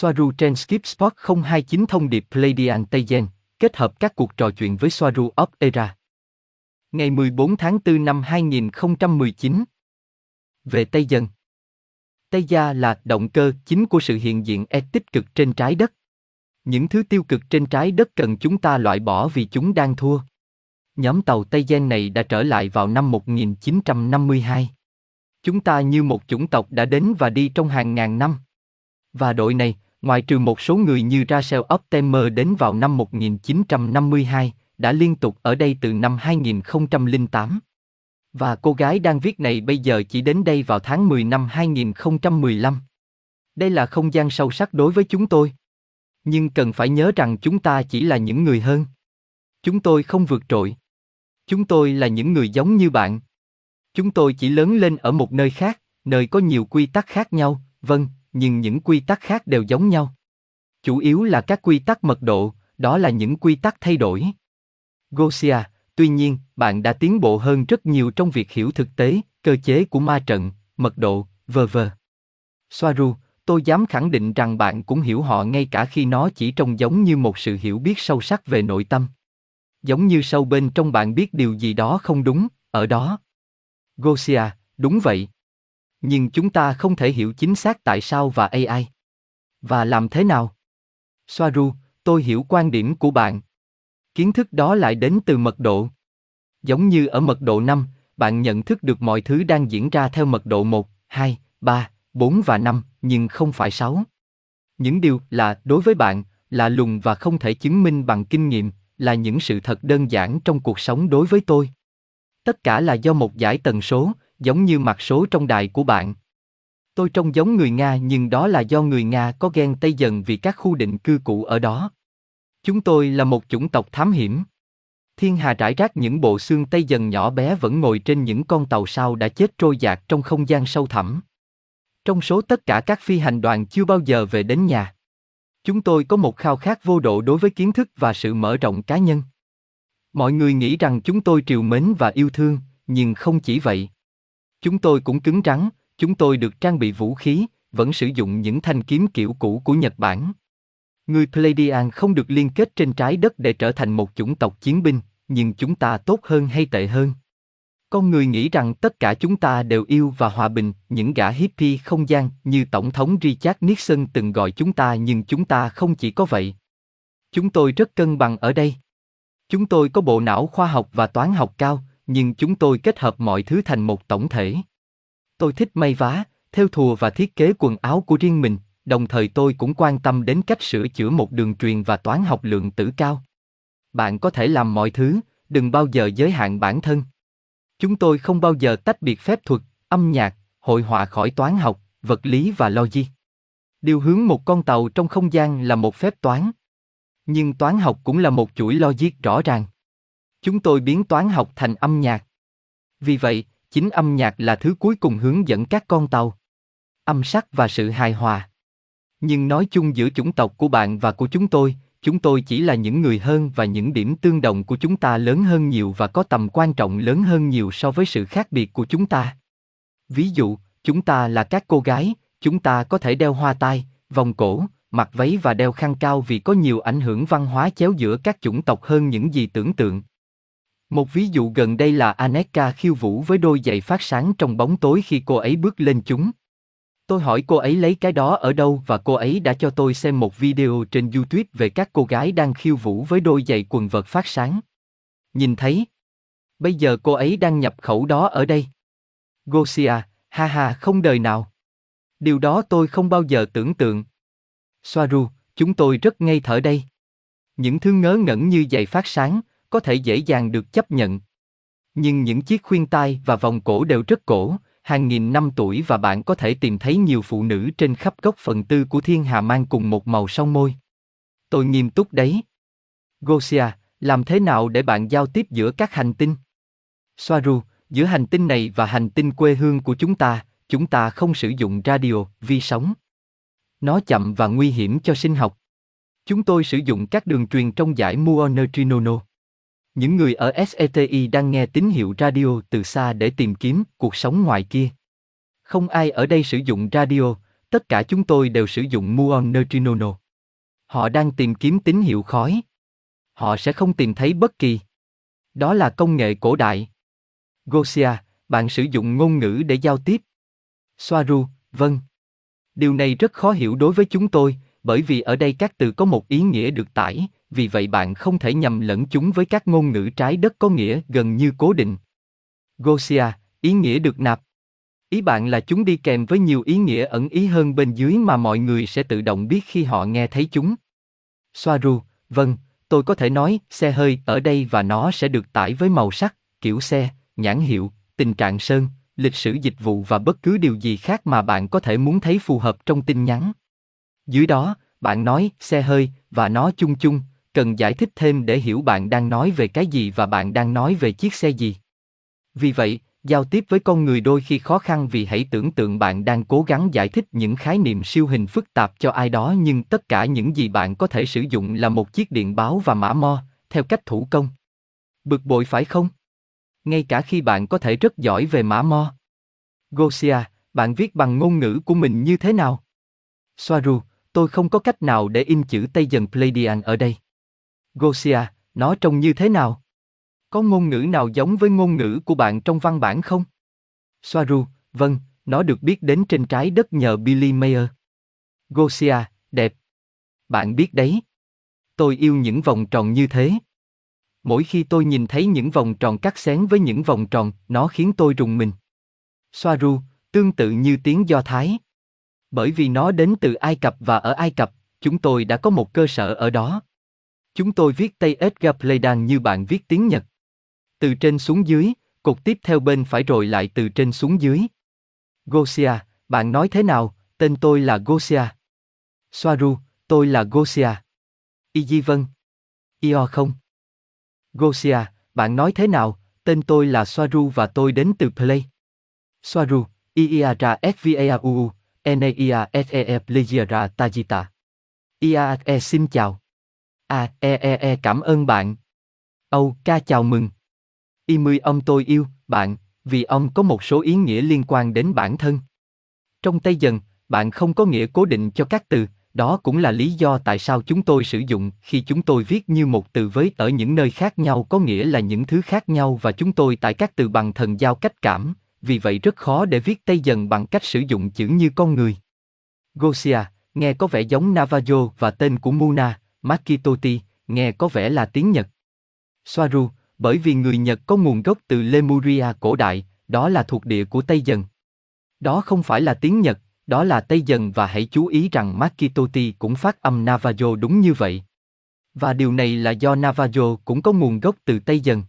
Soaru trên Skip Spot 029 thông điệp Pleiadian Tây Gen, kết hợp các cuộc trò chuyện với Soaru of Era. Ngày 14 tháng 4 năm 2019 Về Tây Dân Tây Gia là động cơ chính của sự hiện diện e tích cực trên trái đất. Những thứ tiêu cực trên trái đất cần chúng ta loại bỏ vì chúng đang thua. Nhóm tàu Tây Gen này đã trở lại vào năm 1952. Chúng ta như một chủng tộc đã đến và đi trong hàng ngàn năm. Và đội này, ngoại trừ một số người như Rachel Optimer đến vào năm 1952, đã liên tục ở đây từ năm 2008. Và cô gái đang viết này bây giờ chỉ đến đây vào tháng 10 năm 2015. Đây là không gian sâu sắc đối với chúng tôi. Nhưng cần phải nhớ rằng chúng ta chỉ là những người hơn. Chúng tôi không vượt trội. Chúng tôi là những người giống như bạn. Chúng tôi chỉ lớn lên ở một nơi khác, nơi có nhiều quy tắc khác nhau, vâng, nhưng những quy tắc khác đều giống nhau. Chủ yếu là các quy tắc mật độ, đó là những quy tắc thay đổi. Gosia, tuy nhiên, bạn đã tiến bộ hơn rất nhiều trong việc hiểu thực tế, cơ chế của ma trận, mật độ, vờ vờ. Soaru, tôi dám khẳng định rằng bạn cũng hiểu họ ngay cả khi nó chỉ trông giống như một sự hiểu biết sâu sắc về nội tâm. Giống như sâu bên trong bạn biết điều gì đó không đúng, ở đó. Gosia, đúng vậy. Nhưng chúng ta không thể hiểu chính xác tại sao và AI. Và làm thế nào? Soaru, tôi hiểu quan điểm của bạn. Kiến thức đó lại đến từ mật độ. Giống như ở mật độ 5, bạn nhận thức được mọi thứ đang diễn ra theo mật độ 1, 2, 3, 4 và 5, nhưng không phải 6. Những điều là đối với bạn, là lùng và không thể chứng minh bằng kinh nghiệm, là những sự thật đơn giản trong cuộc sống đối với tôi. Tất cả là do một giải tần số, giống như mặt số trong đài của bạn. Tôi trông giống người Nga nhưng đó là do người Nga có ghen Tây dần vì các khu định cư cũ ở đó. Chúng tôi là một chủng tộc thám hiểm. Thiên hà trải rác những bộ xương Tây dần nhỏ bé vẫn ngồi trên những con tàu sao đã chết trôi dạt trong không gian sâu thẳm. Trong số tất cả các phi hành đoàn chưa bao giờ về đến nhà. Chúng tôi có một khao khát vô độ đối với kiến thức và sự mở rộng cá nhân. Mọi người nghĩ rằng chúng tôi triều mến và yêu thương, nhưng không chỉ vậy. Chúng tôi cũng cứng rắn, chúng tôi được trang bị vũ khí, vẫn sử dụng những thanh kiếm kiểu cũ của Nhật Bản. Người Pleiadian không được liên kết trên trái đất để trở thành một chủng tộc chiến binh, nhưng chúng ta tốt hơn hay tệ hơn? Con người nghĩ rằng tất cả chúng ta đều yêu và hòa bình, những gã hippie không gian như Tổng thống Richard Nixon từng gọi chúng ta nhưng chúng ta không chỉ có vậy. Chúng tôi rất cân bằng ở đây. Chúng tôi có bộ não khoa học và toán học cao, nhưng chúng tôi kết hợp mọi thứ thành một tổng thể. Tôi thích may vá, theo thùa và thiết kế quần áo của riêng mình, đồng thời tôi cũng quan tâm đến cách sửa chữa một đường truyền và toán học lượng tử cao. Bạn có thể làm mọi thứ, đừng bao giờ giới hạn bản thân. Chúng tôi không bao giờ tách biệt phép thuật, âm nhạc, hội họa khỏi toán học, vật lý và logic. Điều hướng một con tàu trong không gian là một phép toán. Nhưng toán học cũng là một chuỗi logic rõ ràng. Chúng tôi biến toán học thành âm nhạc. Vì vậy, chính âm nhạc là thứ cuối cùng hướng dẫn các con tàu. Âm sắc và sự hài hòa. Nhưng nói chung giữa chủng tộc của bạn và của chúng tôi, chúng tôi chỉ là những người hơn và những điểm tương đồng của chúng ta lớn hơn nhiều và có tầm quan trọng lớn hơn nhiều so với sự khác biệt của chúng ta. Ví dụ, chúng ta là các cô gái, chúng ta có thể đeo hoa tai, vòng cổ, mặc váy và đeo khăn cao vì có nhiều ảnh hưởng văn hóa chéo giữa các chủng tộc hơn những gì tưởng tượng. Một ví dụ gần đây là Aneka khiêu vũ với đôi giày phát sáng trong bóng tối khi cô ấy bước lên chúng. Tôi hỏi cô ấy lấy cái đó ở đâu và cô ấy đã cho tôi xem một video trên YouTube về các cô gái đang khiêu vũ với đôi giày quần vợt phát sáng. Nhìn thấy. Bây giờ cô ấy đang nhập khẩu đó ở đây. Gosia, ha ha không đời nào. Điều đó tôi không bao giờ tưởng tượng. Soaru, chúng tôi rất ngây thở đây. Những thứ ngớ ngẩn như giày phát sáng, có thể dễ dàng được chấp nhận. Nhưng những chiếc khuyên tai và vòng cổ đều rất cổ, hàng nghìn năm tuổi và bạn có thể tìm thấy nhiều phụ nữ trên khắp góc phần tư của thiên hà mang cùng một màu son môi. Tôi nghiêm túc đấy. Gosia, làm thế nào để bạn giao tiếp giữa các hành tinh? Soaru, giữa hành tinh này và hành tinh quê hương của chúng ta, chúng ta không sử dụng radio, vi sóng. Nó chậm và nguy hiểm cho sinh học. Chúng tôi sử dụng các đường truyền trong giải muon neutrino. Những người ở SETI đang nghe tín hiệu radio từ xa để tìm kiếm cuộc sống ngoài kia. Không ai ở đây sử dụng radio, tất cả chúng tôi đều sử dụng muon neutrino. Họ đang tìm kiếm tín hiệu khói. Họ sẽ không tìm thấy bất kỳ. Đó là công nghệ cổ đại. Gosia, bạn sử dụng ngôn ngữ để giao tiếp. Soaru, vâng. Điều này rất khó hiểu đối với chúng tôi, bởi vì ở đây các từ có một ý nghĩa được tải, vì vậy bạn không thể nhầm lẫn chúng với các ngôn ngữ trái đất có nghĩa gần như cố định. Gosia, ý nghĩa được nạp. Ý bạn là chúng đi kèm với nhiều ý nghĩa ẩn ý hơn bên dưới mà mọi người sẽ tự động biết khi họ nghe thấy chúng. Soaru, vâng, tôi có thể nói xe hơi ở đây và nó sẽ được tải với màu sắc, kiểu xe, nhãn hiệu, tình trạng sơn, lịch sử dịch vụ và bất cứ điều gì khác mà bạn có thể muốn thấy phù hợp trong tin nhắn. Dưới đó, bạn nói xe hơi và nó chung chung, cần giải thích thêm để hiểu bạn đang nói về cái gì và bạn đang nói về chiếc xe gì. Vì vậy, giao tiếp với con người đôi khi khó khăn vì hãy tưởng tượng bạn đang cố gắng giải thích những khái niệm siêu hình phức tạp cho ai đó nhưng tất cả những gì bạn có thể sử dụng là một chiếc điện báo và mã mo, theo cách thủ công. Bực bội phải không? Ngay cả khi bạn có thể rất giỏi về mã mo. Gosia, bạn viết bằng ngôn ngữ của mình như thế nào? Soaru, tôi không có cách nào để in chữ Tây dần Pleiadian ở đây. Gosia, nó trông như thế nào? Có ngôn ngữ nào giống với ngôn ngữ của bạn trong văn bản không? Soaru, vâng, nó được biết đến trên trái đất nhờ Billy Mayer. Gosia, đẹp. Bạn biết đấy. Tôi yêu những vòng tròn như thế. Mỗi khi tôi nhìn thấy những vòng tròn cắt xén với những vòng tròn, nó khiến tôi rùng mình. Soaru, tương tự như tiếng Do Thái. Bởi vì nó đến từ Ai Cập và ở Ai Cập, chúng tôi đã có một cơ sở ở đó. Chúng tôi viết Tây Edgar Pleidan như bạn viết tiếng Nhật. Từ trên xuống dưới, cột tiếp theo bên phải rồi lại từ trên xuống dưới. Gosia, bạn nói thế nào, tên tôi là Gosia. Soaru, tôi là Gosia. Y Vân. Io không. Gosia, bạn nói thế nào, tên tôi là Soaru và tôi đến từ Play. Soaru, Iiara Svauu, Neia Sea Plegiara Tajita. Iae xin chào. À, e e e cảm ơn bạn. Âu ca chào mừng. Y mươi ông tôi yêu, bạn, vì ông có một số ý nghĩa liên quan đến bản thân. Trong Tây Dần, bạn không có nghĩa cố định cho các từ, đó cũng là lý do tại sao chúng tôi sử dụng khi chúng tôi viết như một từ với ở những nơi khác nhau có nghĩa là những thứ khác nhau và chúng tôi tại các từ bằng thần giao cách cảm, vì vậy rất khó để viết Tây Dần bằng cách sử dụng chữ như con người. Gosia, nghe có vẻ giống Navajo và tên của Muna, Makitoti, nghe có vẻ là tiếng Nhật. Soaru, bởi vì người Nhật có nguồn gốc từ Lemuria cổ đại, đó là thuộc địa của Tây Dần. Đó không phải là tiếng Nhật, đó là Tây Dần và hãy chú ý rằng Makitoti cũng phát âm Navajo đúng như vậy. Và điều này là do Navajo cũng có nguồn gốc từ Tây Dần.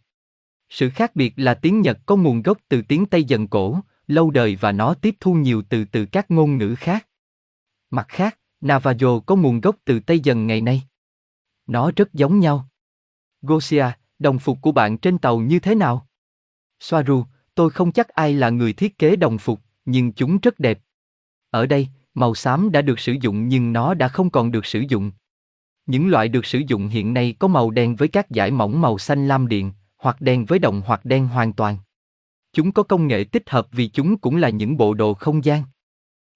Sự khác biệt là tiếng Nhật có nguồn gốc từ tiếng Tây Dần cổ, lâu đời và nó tiếp thu nhiều từ từ các ngôn ngữ khác. Mặt khác, Navajo có nguồn gốc từ Tây Dần ngày nay. Nó rất giống nhau. Gosia, đồng phục của bạn trên tàu như thế nào? Soaru, tôi không chắc ai là người thiết kế đồng phục, nhưng chúng rất đẹp. Ở đây, màu xám đã được sử dụng nhưng nó đã không còn được sử dụng. Những loại được sử dụng hiện nay có màu đen với các dải mỏng màu xanh lam điện, hoặc đen với đồng hoặc đen hoàn toàn. Chúng có công nghệ tích hợp vì chúng cũng là những bộ đồ không gian.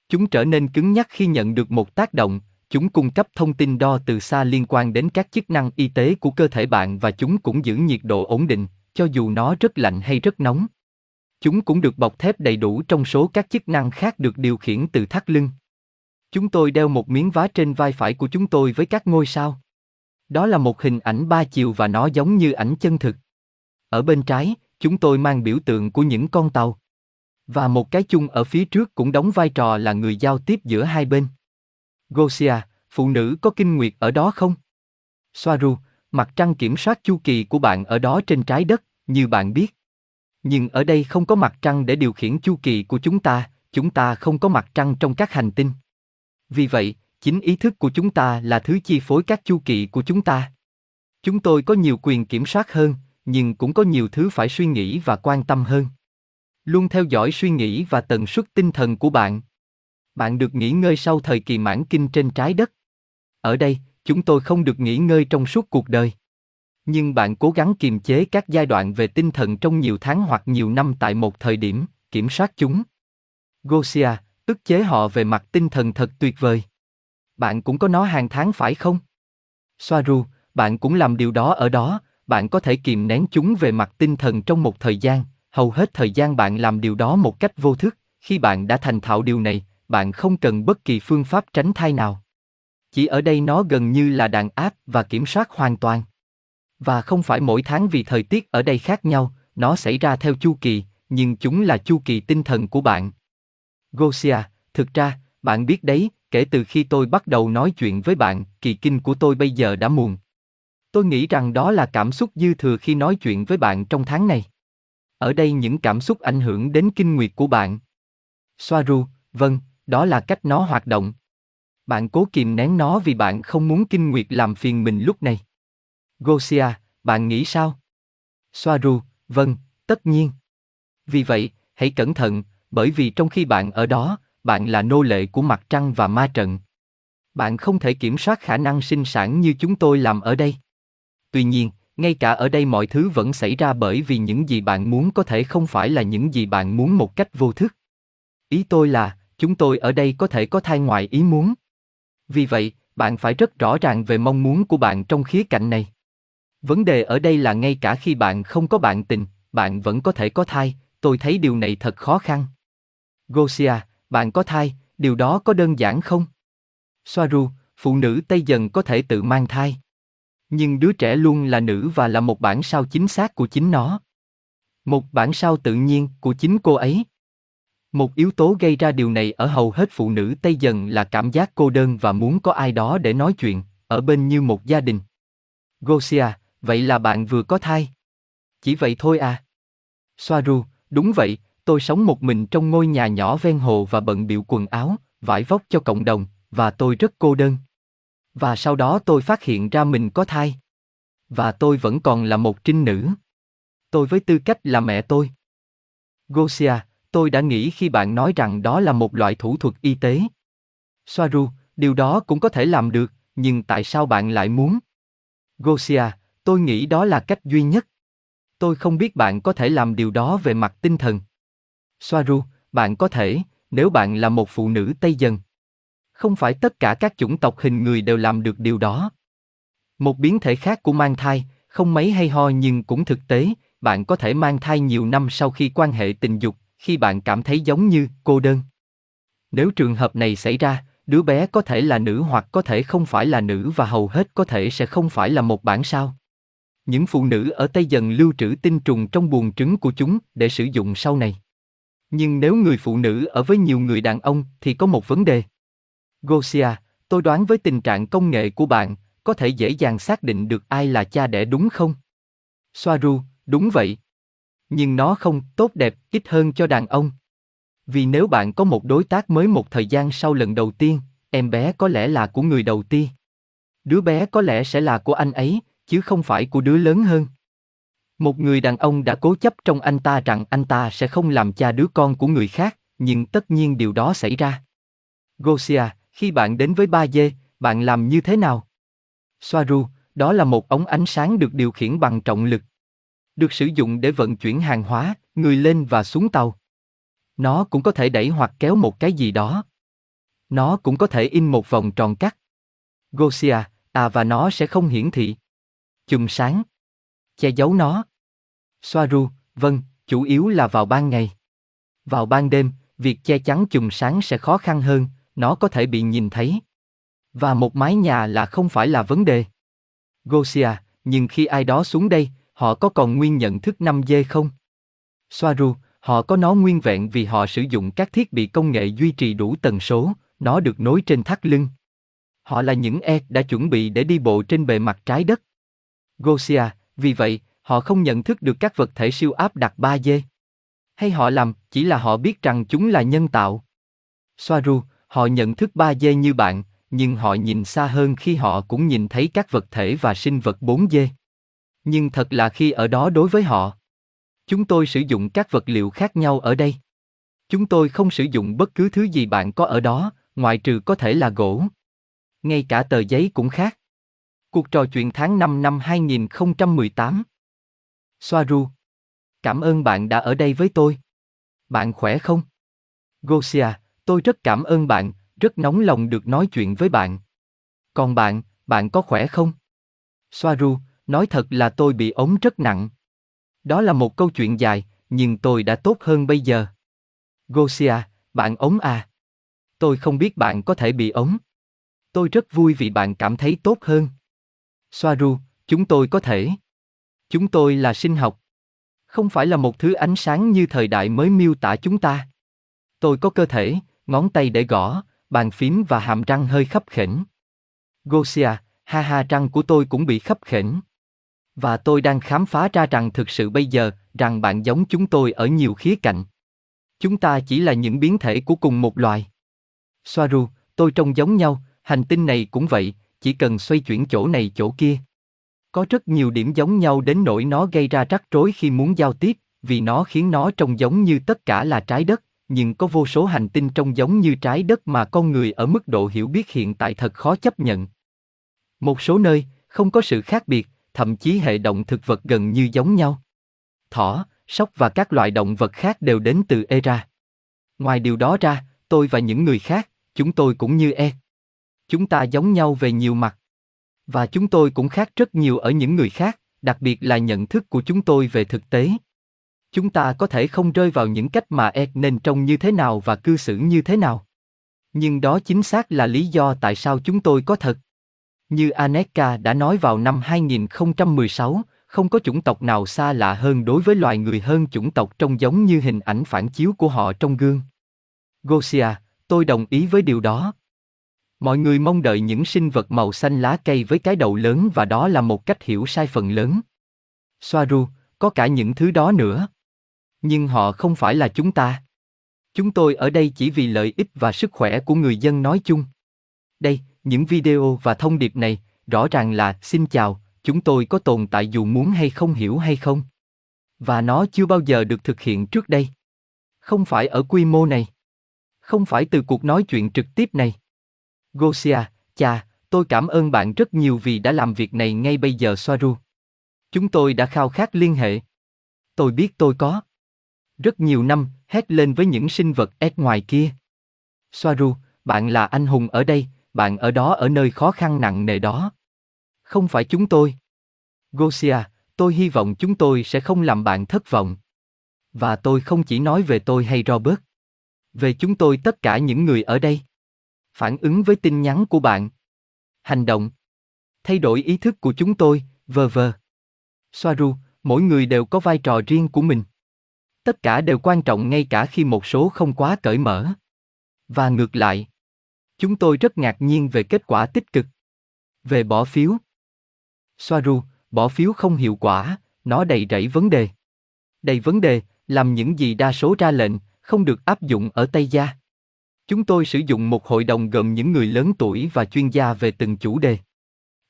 Chúng trở nên cứng nhắc khi nhận được một tác động, chúng cung cấp thông tin đo từ xa liên quan đến các chức năng y tế của cơ thể bạn và chúng cũng giữ nhiệt độ ổn định, cho dù nó rất lạnh hay rất nóng. Chúng cũng được bọc thép đầy đủ trong số các chức năng khác được điều khiển từ thắt lưng. Chúng tôi đeo một miếng vá trên vai phải của chúng tôi với các ngôi sao. Đó là một hình ảnh ba chiều và nó giống như ảnh chân thực. Ở bên trái, chúng tôi mang biểu tượng của những con tàu. Và một cái chung ở phía trước cũng đóng vai trò là người giao tiếp giữa hai bên. Gosia, phụ nữ có kinh nguyệt ở đó không? Soaru, mặt trăng kiểm soát chu kỳ của bạn ở đó trên trái đất, như bạn biết. Nhưng ở đây không có mặt trăng để điều khiển chu kỳ của chúng ta, chúng ta không có mặt trăng trong các hành tinh. Vì vậy, chính ý thức của chúng ta là thứ chi phối các chu kỳ của chúng ta. Chúng tôi có nhiều quyền kiểm soát hơn, nhưng cũng có nhiều thứ phải suy nghĩ và quan tâm hơn. Luôn theo dõi suy nghĩ và tần suất tinh thần của bạn. Bạn được nghỉ ngơi sau thời kỳ mãn kinh trên trái đất. Ở đây, chúng tôi không được nghỉ ngơi trong suốt cuộc đời. Nhưng bạn cố gắng kiềm chế các giai đoạn về tinh thần trong nhiều tháng hoặc nhiều năm tại một thời điểm, kiểm soát chúng. Gosia, Ức chế họ về mặt tinh thần thật tuyệt vời. Bạn cũng có nó hàng tháng phải không? Soaru, bạn cũng làm điều đó ở đó, bạn có thể kìm nén chúng về mặt tinh thần trong một thời gian, hầu hết thời gian bạn làm điều đó một cách vô thức, khi bạn đã thành thạo điều này, bạn không cần bất kỳ phương pháp tránh thai nào. Chỉ ở đây nó gần như là đàn áp và kiểm soát hoàn toàn. Và không phải mỗi tháng vì thời tiết ở đây khác nhau, nó xảy ra theo chu kỳ, nhưng chúng là chu kỳ tinh thần của bạn. Gosia, thực ra, bạn biết đấy, kể từ khi tôi bắt đầu nói chuyện với bạn, kỳ kinh của tôi bây giờ đã muộn. Tôi nghĩ rằng đó là cảm xúc dư thừa khi nói chuyện với bạn trong tháng này. Ở đây những cảm xúc ảnh hưởng đến kinh nguyệt của bạn. Soaru, vâng, đó là cách nó hoạt động. Bạn cố kìm nén nó vì bạn không muốn kinh nguyệt làm phiền mình lúc này. Gosia, bạn nghĩ sao? Soaru, vâng, tất nhiên. Vì vậy, hãy cẩn thận, bởi vì trong khi bạn ở đó, bạn là nô lệ của mặt trăng và ma trận. Bạn không thể kiểm soát khả năng sinh sản như chúng tôi làm ở đây. Tuy nhiên, ngay cả ở đây mọi thứ vẫn xảy ra bởi vì những gì bạn muốn có thể không phải là những gì bạn muốn một cách vô thức. Ý tôi là, chúng tôi ở đây có thể có thai ngoài ý muốn. Vì vậy, bạn phải rất rõ ràng về mong muốn của bạn trong khía cạnh này. Vấn đề ở đây là ngay cả khi bạn không có bạn tình, bạn vẫn có thể có thai, tôi thấy điều này thật khó khăn. Gosia, bạn có thai, điều đó có đơn giản không? Soaru, phụ nữ Tây dần có thể tự mang thai. Nhưng đứa trẻ luôn là nữ và là một bản sao chính xác của chính nó. Một bản sao tự nhiên của chính cô ấy. Một yếu tố gây ra điều này ở hầu hết phụ nữ Tây dần là cảm giác cô đơn và muốn có ai đó để nói chuyện, ở bên như một gia đình. Gosia, vậy là bạn vừa có thai. Chỉ vậy thôi à? Soaru, đúng vậy, tôi sống một mình trong ngôi nhà nhỏ ven hồ và bận biệu quần áo, vải vóc cho cộng đồng, và tôi rất cô đơn. Và sau đó tôi phát hiện ra mình có thai. Và tôi vẫn còn là một trinh nữ. Tôi với tư cách là mẹ tôi. Gosia, tôi đã nghĩ khi bạn nói rằng đó là một loại thủ thuật y tế. Soaru, điều đó cũng có thể làm được, nhưng tại sao bạn lại muốn? Gosia, tôi nghĩ đó là cách duy nhất. Tôi không biết bạn có thể làm điều đó về mặt tinh thần. Soaru, bạn có thể, nếu bạn là một phụ nữ Tây dân, Không phải tất cả các chủng tộc hình người đều làm được điều đó. Một biến thể khác của mang thai, không mấy hay ho nhưng cũng thực tế, bạn có thể mang thai nhiều năm sau khi quan hệ tình dục, khi bạn cảm thấy giống như cô đơn. Nếu trường hợp này xảy ra, đứa bé có thể là nữ hoặc có thể không phải là nữ và hầu hết có thể sẽ không phải là một bản sao. Những phụ nữ ở Tây dần lưu trữ tinh trùng trong buồng trứng của chúng để sử dụng sau này. Nhưng nếu người phụ nữ ở với nhiều người đàn ông thì có một vấn đề. Gosia, tôi đoán với tình trạng công nghệ của bạn, có thể dễ dàng xác định được ai là cha đẻ đúng không? Soaru, đúng vậy. Nhưng nó không tốt đẹp ít hơn cho đàn ông. Vì nếu bạn có một đối tác mới một thời gian sau lần đầu tiên, em bé có lẽ là của người đầu tiên. Đứa bé có lẽ sẽ là của anh ấy, chứ không phải của đứa lớn hơn. Một người đàn ông đã cố chấp trong anh ta rằng anh ta sẽ không làm cha đứa con của người khác, nhưng tất nhiên điều đó xảy ra. Gosia, khi bạn đến với ba dê, bạn làm như thế nào? Soaru, đó là một ống ánh sáng được điều khiển bằng trọng lực. Được sử dụng để vận chuyển hàng hóa, người lên và xuống tàu. Nó cũng có thể đẩy hoặc kéo một cái gì đó. Nó cũng có thể in một vòng tròn cắt. Gosia, à và nó sẽ không hiển thị. Chùm sáng. Che giấu nó. Soaru, vâng, chủ yếu là vào ban ngày. Vào ban đêm, việc che chắn chùm sáng sẽ khó khăn hơn, nó có thể bị nhìn thấy. Và một mái nhà là không phải là vấn đề. Gosia, nhưng khi ai đó xuống đây, họ có còn nguyên nhận thức 5G không? Soaru, họ có nó nguyên vẹn vì họ sử dụng các thiết bị công nghệ duy trì đủ tần số, nó được nối trên thắt lưng. Họ là những e đã chuẩn bị để đi bộ trên bề mặt trái đất. Gosia, vì vậy, họ không nhận thức được các vật thể siêu áp đặt 3D. Hay họ làm, chỉ là họ biết rằng chúng là nhân tạo. Soaru, họ nhận thức 3D như bạn, nhưng họ nhìn xa hơn khi họ cũng nhìn thấy các vật thể và sinh vật 4D. Nhưng thật là khi ở đó đối với họ. Chúng tôi sử dụng các vật liệu khác nhau ở đây. Chúng tôi không sử dụng bất cứ thứ gì bạn có ở đó, ngoại trừ có thể là gỗ. Ngay cả tờ giấy cũng khác. Cuộc trò chuyện tháng 5 năm 2018. Soaru. Cảm ơn bạn đã ở đây với tôi. Bạn khỏe không? Gosia, Tôi rất cảm ơn bạn, rất nóng lòng được nói chuyện với bạn. Còn bạn, bạn có khỏe không? Soaru, nói thật là tôi bị ốm rất nặng. Đó là một câu chuyện dài, nhưng tôi đã tốt hơn bây giờ. Gosia, bạn ốm à? Tôi không biết bạn có thể bị ốm. Tôi rất vui vì bạn cảm thấy tốt hơn. Soaru, chúng tôi có thể. Chúng tôi là sinh học. Không phải là một thứ ánh sáng như thời đại mới miêu tả chúng ta. Tôi có cơ thể, ngón tay để gõ, bàn phím và hàm răng hơi khấp khỉnh. Gosia, ha ha răng của tôi cũng bị khấp khỉnh. Và tôi đang khám phá ra rằng thực sự bây giờ, rằng bạn giống chúng tôi ở nhiều khía cạnh. Chúng ta chỉ là những biến thể của cùng một loài. Soaru, tôi trông giống nhau, hành tinh này cũng vậy, chỉ cần xoay chuyển chỗ này chỗ kia. Có rất nhiều điểm giống nhau đến nỗi nó gây ra rắc rối khi muốn giao tiếp, vì nó khiến nó trông giống như tất cả là trái đất, nhưng có vô số hành tinh trông giống như trái đất mà con người ở mức độ hiểu biết hiện tại thật khó chấp nhận. Một số nơi, không có sự khác biệt, thậm chí hệ động thực vật gần như giống nhau. Thỏ, sóc và các loại động vật khác đều đến từ Era. Ngoài điều đó ra, tôi và những người khác, chúng tôi cũng như E. Chúng ta giống nhau về nhiều mặt. Và chúng tôi cũng khác rất nhiều ở những người khác, đặc biệt là nhận thức của chúng tôi về thực tế. Chúng ta có thể không rơi vào những cách mà E nên trông như thế nào và cư xử như thế nào. Nhưng đó chính xác là lý do tại sao chúng tôi có thật. Như Aneka đã nói vào năm 2016, không có chủng tộc nào xa lạ hơn đối với loài người hơn chủng tộc trông giống như hình ảnh phản chiếu của họ trong gương. Gosia, tôi đồng ý với điều đó. Mọi người mong đợi những sinh vật màu xanh lá cây với cái đầu lớn và đó là một cách hiểu sai phần lớn. Soaru, có cả những thứ đó nữa. Nhưng họ không phải là chúng ta. Chúng tôi ở đây chỉ vì lợi ích và sức khỏe của người dân nói chung. Đây, những video và thông điệp này, rõ ràng là xin chào, chúng tôi có tồn tại dù muốn hay không hiểu hay không. Và nó chưa bao giờ được thực hiện trước đây. Không phải ở quy mô này. Không phải từ cuộc nói chuyện trực tiếp này. Gosia, cha, tôi cảm ơn bạn rất nhiều vì đã làm việc này ngay bây giờ Soaru. Chúng tôi đã khao khát liên hệ. Tôi biết tôi có. Rất nhiều năm, hét lên với những sinh vật ép ngoài kia. Soaru, bạn là anh hùng ở đây, bạn ở đó ở nơi khó khăn nặng nề đó. Không phải chúng tôi. Gosia, tôi hy vọng chúng tôi sẽ không làm bạn thất vọng. Và tôi không chỉ nói về tôi hay Robert. Về chúng tôi tất cả những người ở đây. Phản ứng với tin nhắn của bạn. Hành động. Thay đổi ý thức của chúng tôi, vờ vờ. Soaru, mỗi người đều có vai trò riêng của mình. Tất cả đều quan trọng ngay cả khi một số không quá cởi mở. Và ngược lại. Chúng tôi rất ngạc nhiên về kết quả tích cực. Về bỏ phiếu. Soaru, bỏ phiếu không hiệu quả, nó đầy rẫy vấn đề. Đầy vấn đề, làm những gì đa số ra lệnh, không được áp dụng ở Tây Gia. Chúng tôi sử dụng một hội đồng gồm những người lớn tuổi và chuyên gia về từng chủ đề.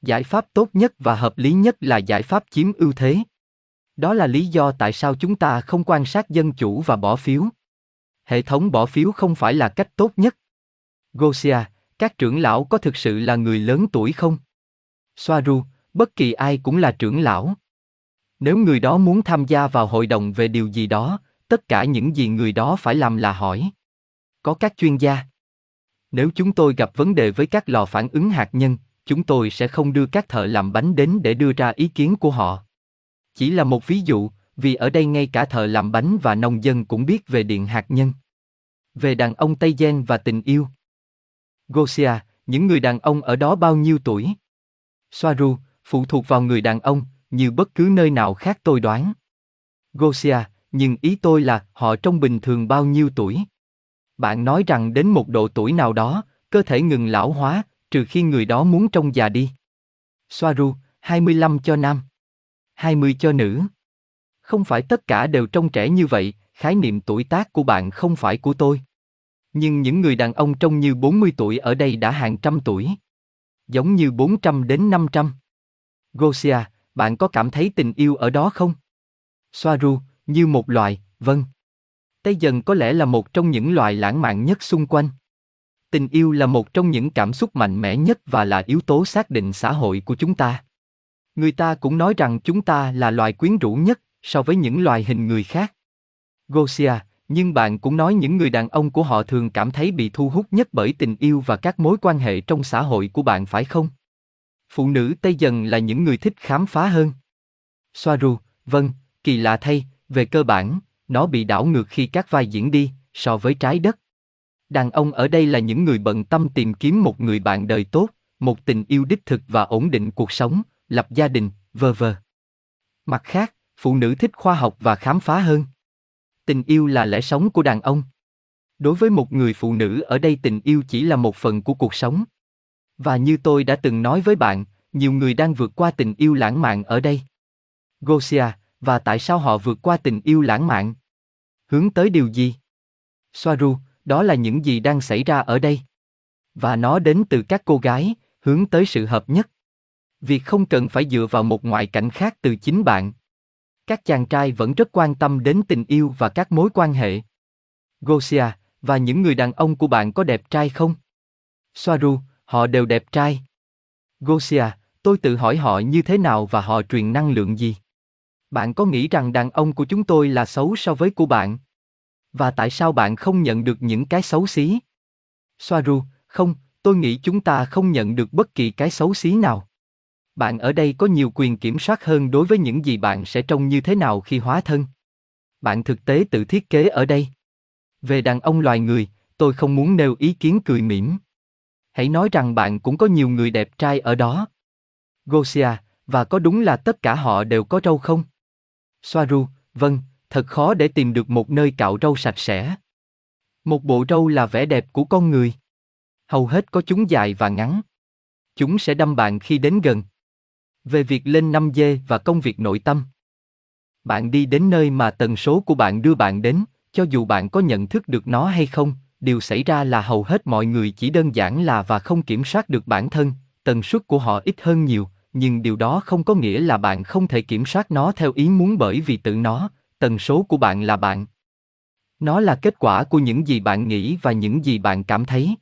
Giải pháp tốt nhất và hợp lý nhất là giải pháp chiếm ưu thế. Đó là lý do tại sao chúng ta không quan sát dân chủ và bỏ phiếu. Hệ thống bỏ phiếu không phải là cách tốt nhất. Gosia, các trưởng lão có thực sự là người lớn tuổi không? Soaru, bất kỳ ai cũng là trưởng lão. Nếu người đó muốn tham gia vào hội đồng về điều gì đó, tất cả những gì người đó phải làm là hỏi. Có các chuyên gia. Nếu chúng tôi gặp vấn đề với các lò phản ứng hạt nhân, chúng tôi sẽ không đưa các thợ làm bánh đến để đưa ra ý kiến của họ. Chỉ là một ví dụ, vì ở đây ngay cả thợ làm bánh và nông dân cũng biết về điện hạt nhân. Về đàn ông Tây Gen và tình yêu. Gosia, những người đàn ông ở đó bao nhiêu tuổi? Soaru, phụ thuộc vào người đàn ông, như bất cứ nơi nào khác tôi đoán. Gosia, nhưng ý tôi là họ trong bình thường bao nhiêu tuổi? Bạn nói rằng đến một độ tuổi nào đó, cơ thể ngừng lão hóa, trừ khi người đó muốn trông già đi. Soaru, 25 cho nam. 20 cho nữ. Không phải tất cả đều trông trẻ như vậy, khái niệm tuổi tác của bạn không phải của tôi. Nhưng những người đàn ông trông như 40 tuổi ở đây đã hàng trăm tuổi. Giống như 400 đến 500. Gosia, bạn có cảm thấy tình yêu ở đó không? Soaru, như một loài, vâng. Tây dần có lẽ là một trong những loài lãng mạn nhất xung quanh. Tình yêu là một trong những cảm xúc mạnh mẽ nhất và là yếu tố xác định xã hội của chúng ta. Người ta cũng nói rằng chúng ta là loài quyến rũ nhất so với những loài hình người khác. Gosia, nhưng bạn cũng nói những người đàn ông của họ thường cảm thấy bị thu hút nhất bởi tình yêu và các mối quan hệ trong xã hội của bạn phải không? Phụ nữ Tây dần là những người thích khám phá hơn. Soaru, vâng, kỳ lạ thay, về cơ bản, nó bị đảo ngược khi các vai diễn đi, so với trái đất. Đàn ông ở đây là những người bận tâm tìm kiếm một người bạn đời tốt, một tình yêu đích thực và ổn định cuộc sống, lập gia đình, vơ vơ. Mặt khác, phụ nữ thích khoa học và khám phá hơn. Tình yêu là lẽ sống của đàn ông. Đối với một người phụ nữ ở đây tình yêu chỉ là một phần của cuộc sống. Và như tôi đã từng nói với bạn, nhiều người đang vượt qua tình yêu lãng mạn ở đây. Gosia, và tại sao họ vượt qua tình yêu lãng mạn? Hướng tới điều gì? Soaru, đó là những gì đang xảy ra ở đây. Và nó đến từ các cô gái, hướng tới sự hợp nhất. Việc không cần phải dựa vào một ngoại cảnh khác từ chính bạn. Các chàng trai vẫn rất quan tâm đến tình yêu và các mối quan hệ. Gosia, và những người đàn ông của bạn có đẹp trai không? Soaru, họ đều đẹp trai. Gosia, tôi tự hỏi họ như thế nào và họ truyền năng lượng gì? Bạn có nghĩ rằng đàn ông của chúng tôi là xấu so với của bạn? Và tại sao bạn không nhận được những cái xấu xí? Soaru, không, tôi nghĩ chúng ta không nhận được bất kỳ cái xấu xí nào. Bạn ở đây có nhiều quyền kiểm soát hơn đối với những gì bạn sẽ trông như thế nào khi hóa thân. Bạn thực tế tự thiết kế ở đây. Về đàn ông loài người, tôi không muốn nêu ý kiến cười mỉm. Hãy nói rằng bạn cũng có nhiều người đẹp trai ở đó. Gosia, và có đúng là tất cả họ đều có râu không? Soaru, vâng, thật khó để tìm được một nơi cạo râu sạch sẽ. Một bộ râu là vẻ đẹp của con người. Hầu hết có chúng dài và ngắn. Chúng sẽ đâm bạn khi đến gần. Về việc lên 5 dê và công việc nội tâm. Bạn đi đến nơi mà tần số của bạn đưa bạn đến, cho dù bạn có nhận thức được nó hay không, điều xảy ra là hầu hết mọi người chỉ đơn giản là và không kiểm soát được bản thân, tần suất của họ ít hơn nhiều, nhưng điều đó không có nghĩa là bạn không thể kiểm soát nó theo ý muốn bởi vì tự nó, tần số của bạn là bạn. Nó là kết quả của những gì bạn nghĩ và những gì bạn cảm thấy.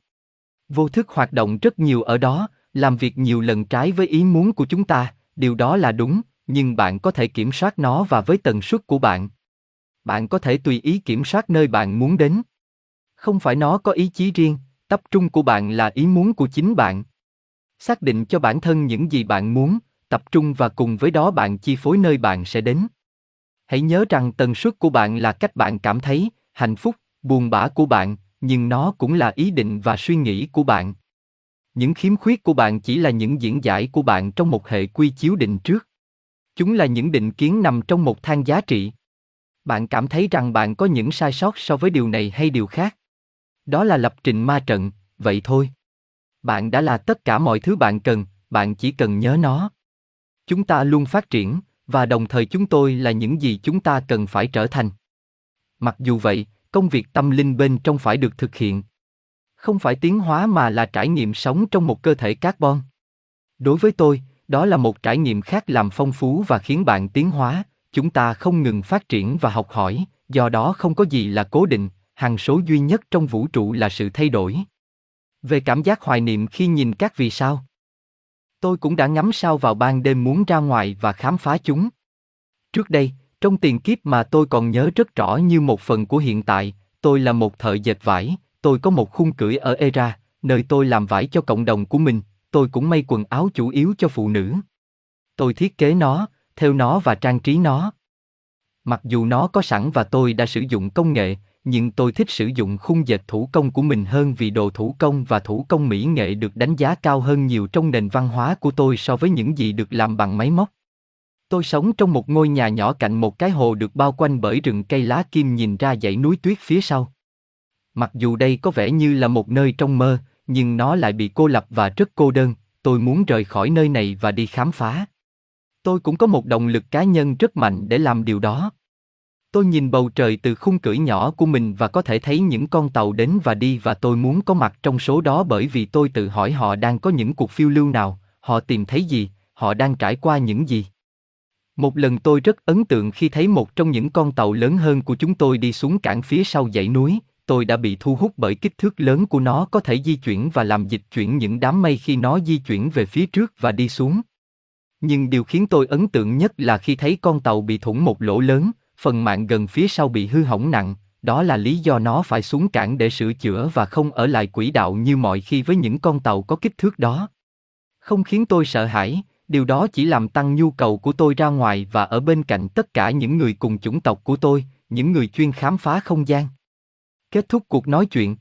Vô thức hoạt động rất nhiều ở đó, làm việc nhiều lần trái với ý muốn của chúng ta, điều đó là đúng, nhưng bạn có thể kiểm soát nó và với tần suất của bạn. Bạn có thể tùy ý kiểm soát nơi bạn muốn đến. Không phải nó có ý chí riêng, tập trung của bạn là ý muốn của chính bạn. Xác định cho bản thân những gì bạn muốn, tập trung và cùng với đó bạn chi phối nơi bạn sẽ đến. Hãy nhớ rằng tần suất của bạn là cách bạn cảm thấy, hạnh phúc, buồn bã của bạn, nhưng nó cũng là ý định và suy nghĩ của bạn. Những khiếm khuyết của bạn chỉ là những diễn giải của bạn trong một hệ quy chiếu định trước. Chúng là những định kiến nằm trong một thang giá trị. Bạn cảm thấy rằng bạn có những sai sót so với điều này hay điều khác. Đó là lập trình ma trận, vậy thôi. Bạn đã là tất cả mọi thứ bạn cần, bạn chỉ cần nhớ nó. Chúng ta luôn phát triển, và đồng thời chúng tôi là những gì chúng ta cần phải trở thành. Mặc dù vậy, công việc tâm linh bên trong phải được thực hiện. Không phải tiến hóa mà là trải nghiệm sống trong một cơ thể carbon. Đối với tôi, đó là một trải nghiệm khác làm phong phú và khiến bạn tiến hóa, chúng ta không ngừng phát triển và học hỏi, do đó không có gì là cố định, hằng số duy nhất trong vũ trụ là sự thay đổi. Về cảm giác hoài niệm khi nhìn các vì sao. Tôi cũng đã ngắm sao vào ban đêm muốn ra ngoài và khám phá chúng. Trước đây, trong tiền kiếp mà tôi còn nhớ rất rõ như một phần của hiện tại, tôi là một thợ dệt vải, tôi có một khung cửi ở Era, nơi tôi làm vải cho cộng đồng của mình, tôi cũng may quần áo chủ yếu cho phụ nữ. Tôi thiết kế nó, theo nó và trang trí nó. Mặc dù nó có sẵn và tôi đã sử dụng công nghệ, nhưng tôi thích sử dụng khung dệt thủ công của mình hơn vì đồ thủ công và thủ công mỹ nghệ được đánh giá cao hơn nhiều trong nền văn hóa của tôi so với những gì được làm bằng máy móc. Tôi sống trong một ngôi nhà nhỏ cạnh một cái hồ được bao quanh bởi rừng cây lá kim nhìn ra dãy núi tuyết phía sau. Mặc dù đây có vẻ như là một nơi trong mơ, nhưng nó lại bị cô lập và rất cô đơn, tôi muốn rời khỏi nơi này và đi khám phá. Tôi cũng có một động lực cá nhân rất mạnh để làm điều đó. Tôi nhìn bầu trời từ khung cửa nhỏ của mình và có thể thấy những con tàu đến và đi và tôi muốn có mặt trong số đó bởi vì tôi tự hỏi họ đang có những cuộc phiêu lưu nào, họ tìm thấy gì, họ đang trải qua những gì. Một lần tôi rất ấn tượng khi thấy một trong những con tàu lớn hơn của chúng tôi đi xuống cảng phía sau dãy núi, tôi đã bị thu hút bởi kích thước lớn của nó có thể di chuyển và làm dịch chuyển những đám mây khi nó di chuyển về phía trước và đi xuống. Nhưng điều khiến tôi ấn tượng nhất là khi thấy con tàu bị thủng một lỗ lớn, phần mạng gần phía sau bị hư hỏng nặng, đó là lý do nó phải xuống cảng để sửa chữa và không ở lại quỹ đạo như mọi khi với những con tàu có kích thước đó. Không khiến tôi sợ hãi, điều đó chỉ làm tăng nhu cầu của tôi ra ngoài và ở bên cạnh tất cả những người cùng chủng tộc của tôi, những người chuyên khám phá không gian. Kết thúc cuộc nói chuyện.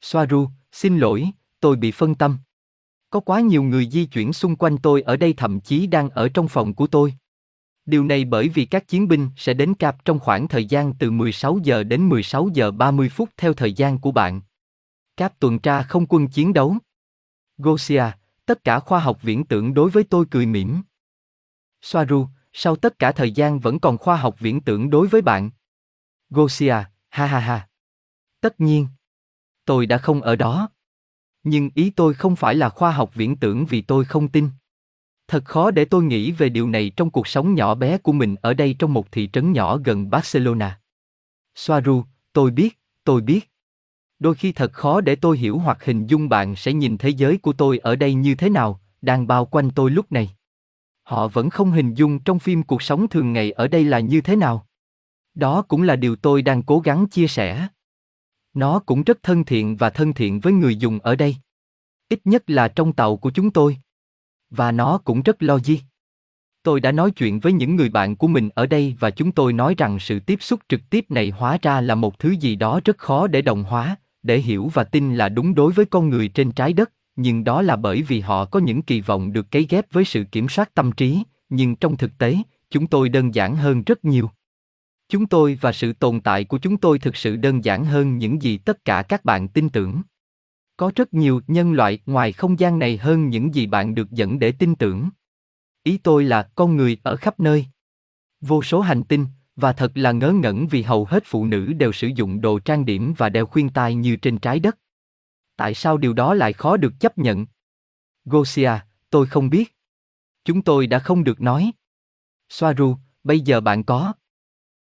Soaru, xin lỗi, tôi bị phân tâm. Có quá nhiều người di chuyển xung quanh tôi ở đây thậm chí đang ở trong phòng của tôi. Điều này bởi vì các chiến binh sẽ đến Cap trong khoảng thời gian từ 16 giờ đến 16 giờ 30 phút theo thời gian của bạn. Cap tuần tra không quân chiến đấu. Gosia, tất cả khoa học viễn tưởng đối với tôi cười mỉm. Soaru, sau tất cả thời gian vẫn còn khoa học viễn tưởng đối với bạn. Gosia, ha ha ha. Tất nhiên. Tôi đã không ở đó. Nhưng ý tôi không phải là khoa học viễn tưởng vì tôi không tin. Thật khó để tôi nghĩ về điều này trong cuộc sống nhỏ bé của mình ở đây trong một thị trấn nhỏ gần Barcelona. Soaru, tôi biết, tôi biết. Đôi khi thật khó để tôi hiểu hoặc hình dung bạn sẽ nhìn thế giới của tôi ở đây như thế nào, đang bao quanh tôi lúc này. Họ vẫn không hình dung trong phim cuộc sống thường ngày ở đây là như thế nào. Đó cũng là điều tôi đang cố gắng chia sẻ. Nó cũng rất thân thiện và thân thiện với người dùng ở đây. Ít nhất là trong tàu của chúng tôi. Và nó cũng rất logic. Tôi đã nói chuyện với những người bạn của mình ở đây và chúng tôi nói rằng sự tiếp xúc trực tiếp này hóa ra là một thứ gì đó rất khó để đồng hóa, để hiểu và tin là đúng đối với con người trên trái đất, nhưng đó là bởi vì họ có những kỳ vọng được cấy ghép với sự kiểm soát tâm trí, nhưng trong thực tế, chúng tôi đơn giản hơn rất nhiều. Chúng tôi và sự tồn tại của chúng tôi thực sự đơn giản hơn những gì tất cả các bạn tin tưởng. Có rất nhiều nhân loại ngoài không gian này hơn những gì bạn được dẫn để tin tưởng. Ý tôi là con người ở khắp nơi. Vô số hành tinh, và thật là ngớ ngẩn vì hầu hết phụ nữ đều sử dụng đồ trang điểm và đeo khuyên tai như trên trái đất. Tại sao điều đó lại khó được chấp nhận? Gosia, tôi không biết. Chúng tôi đã không được nói. Soaru, bây giờ bạn có.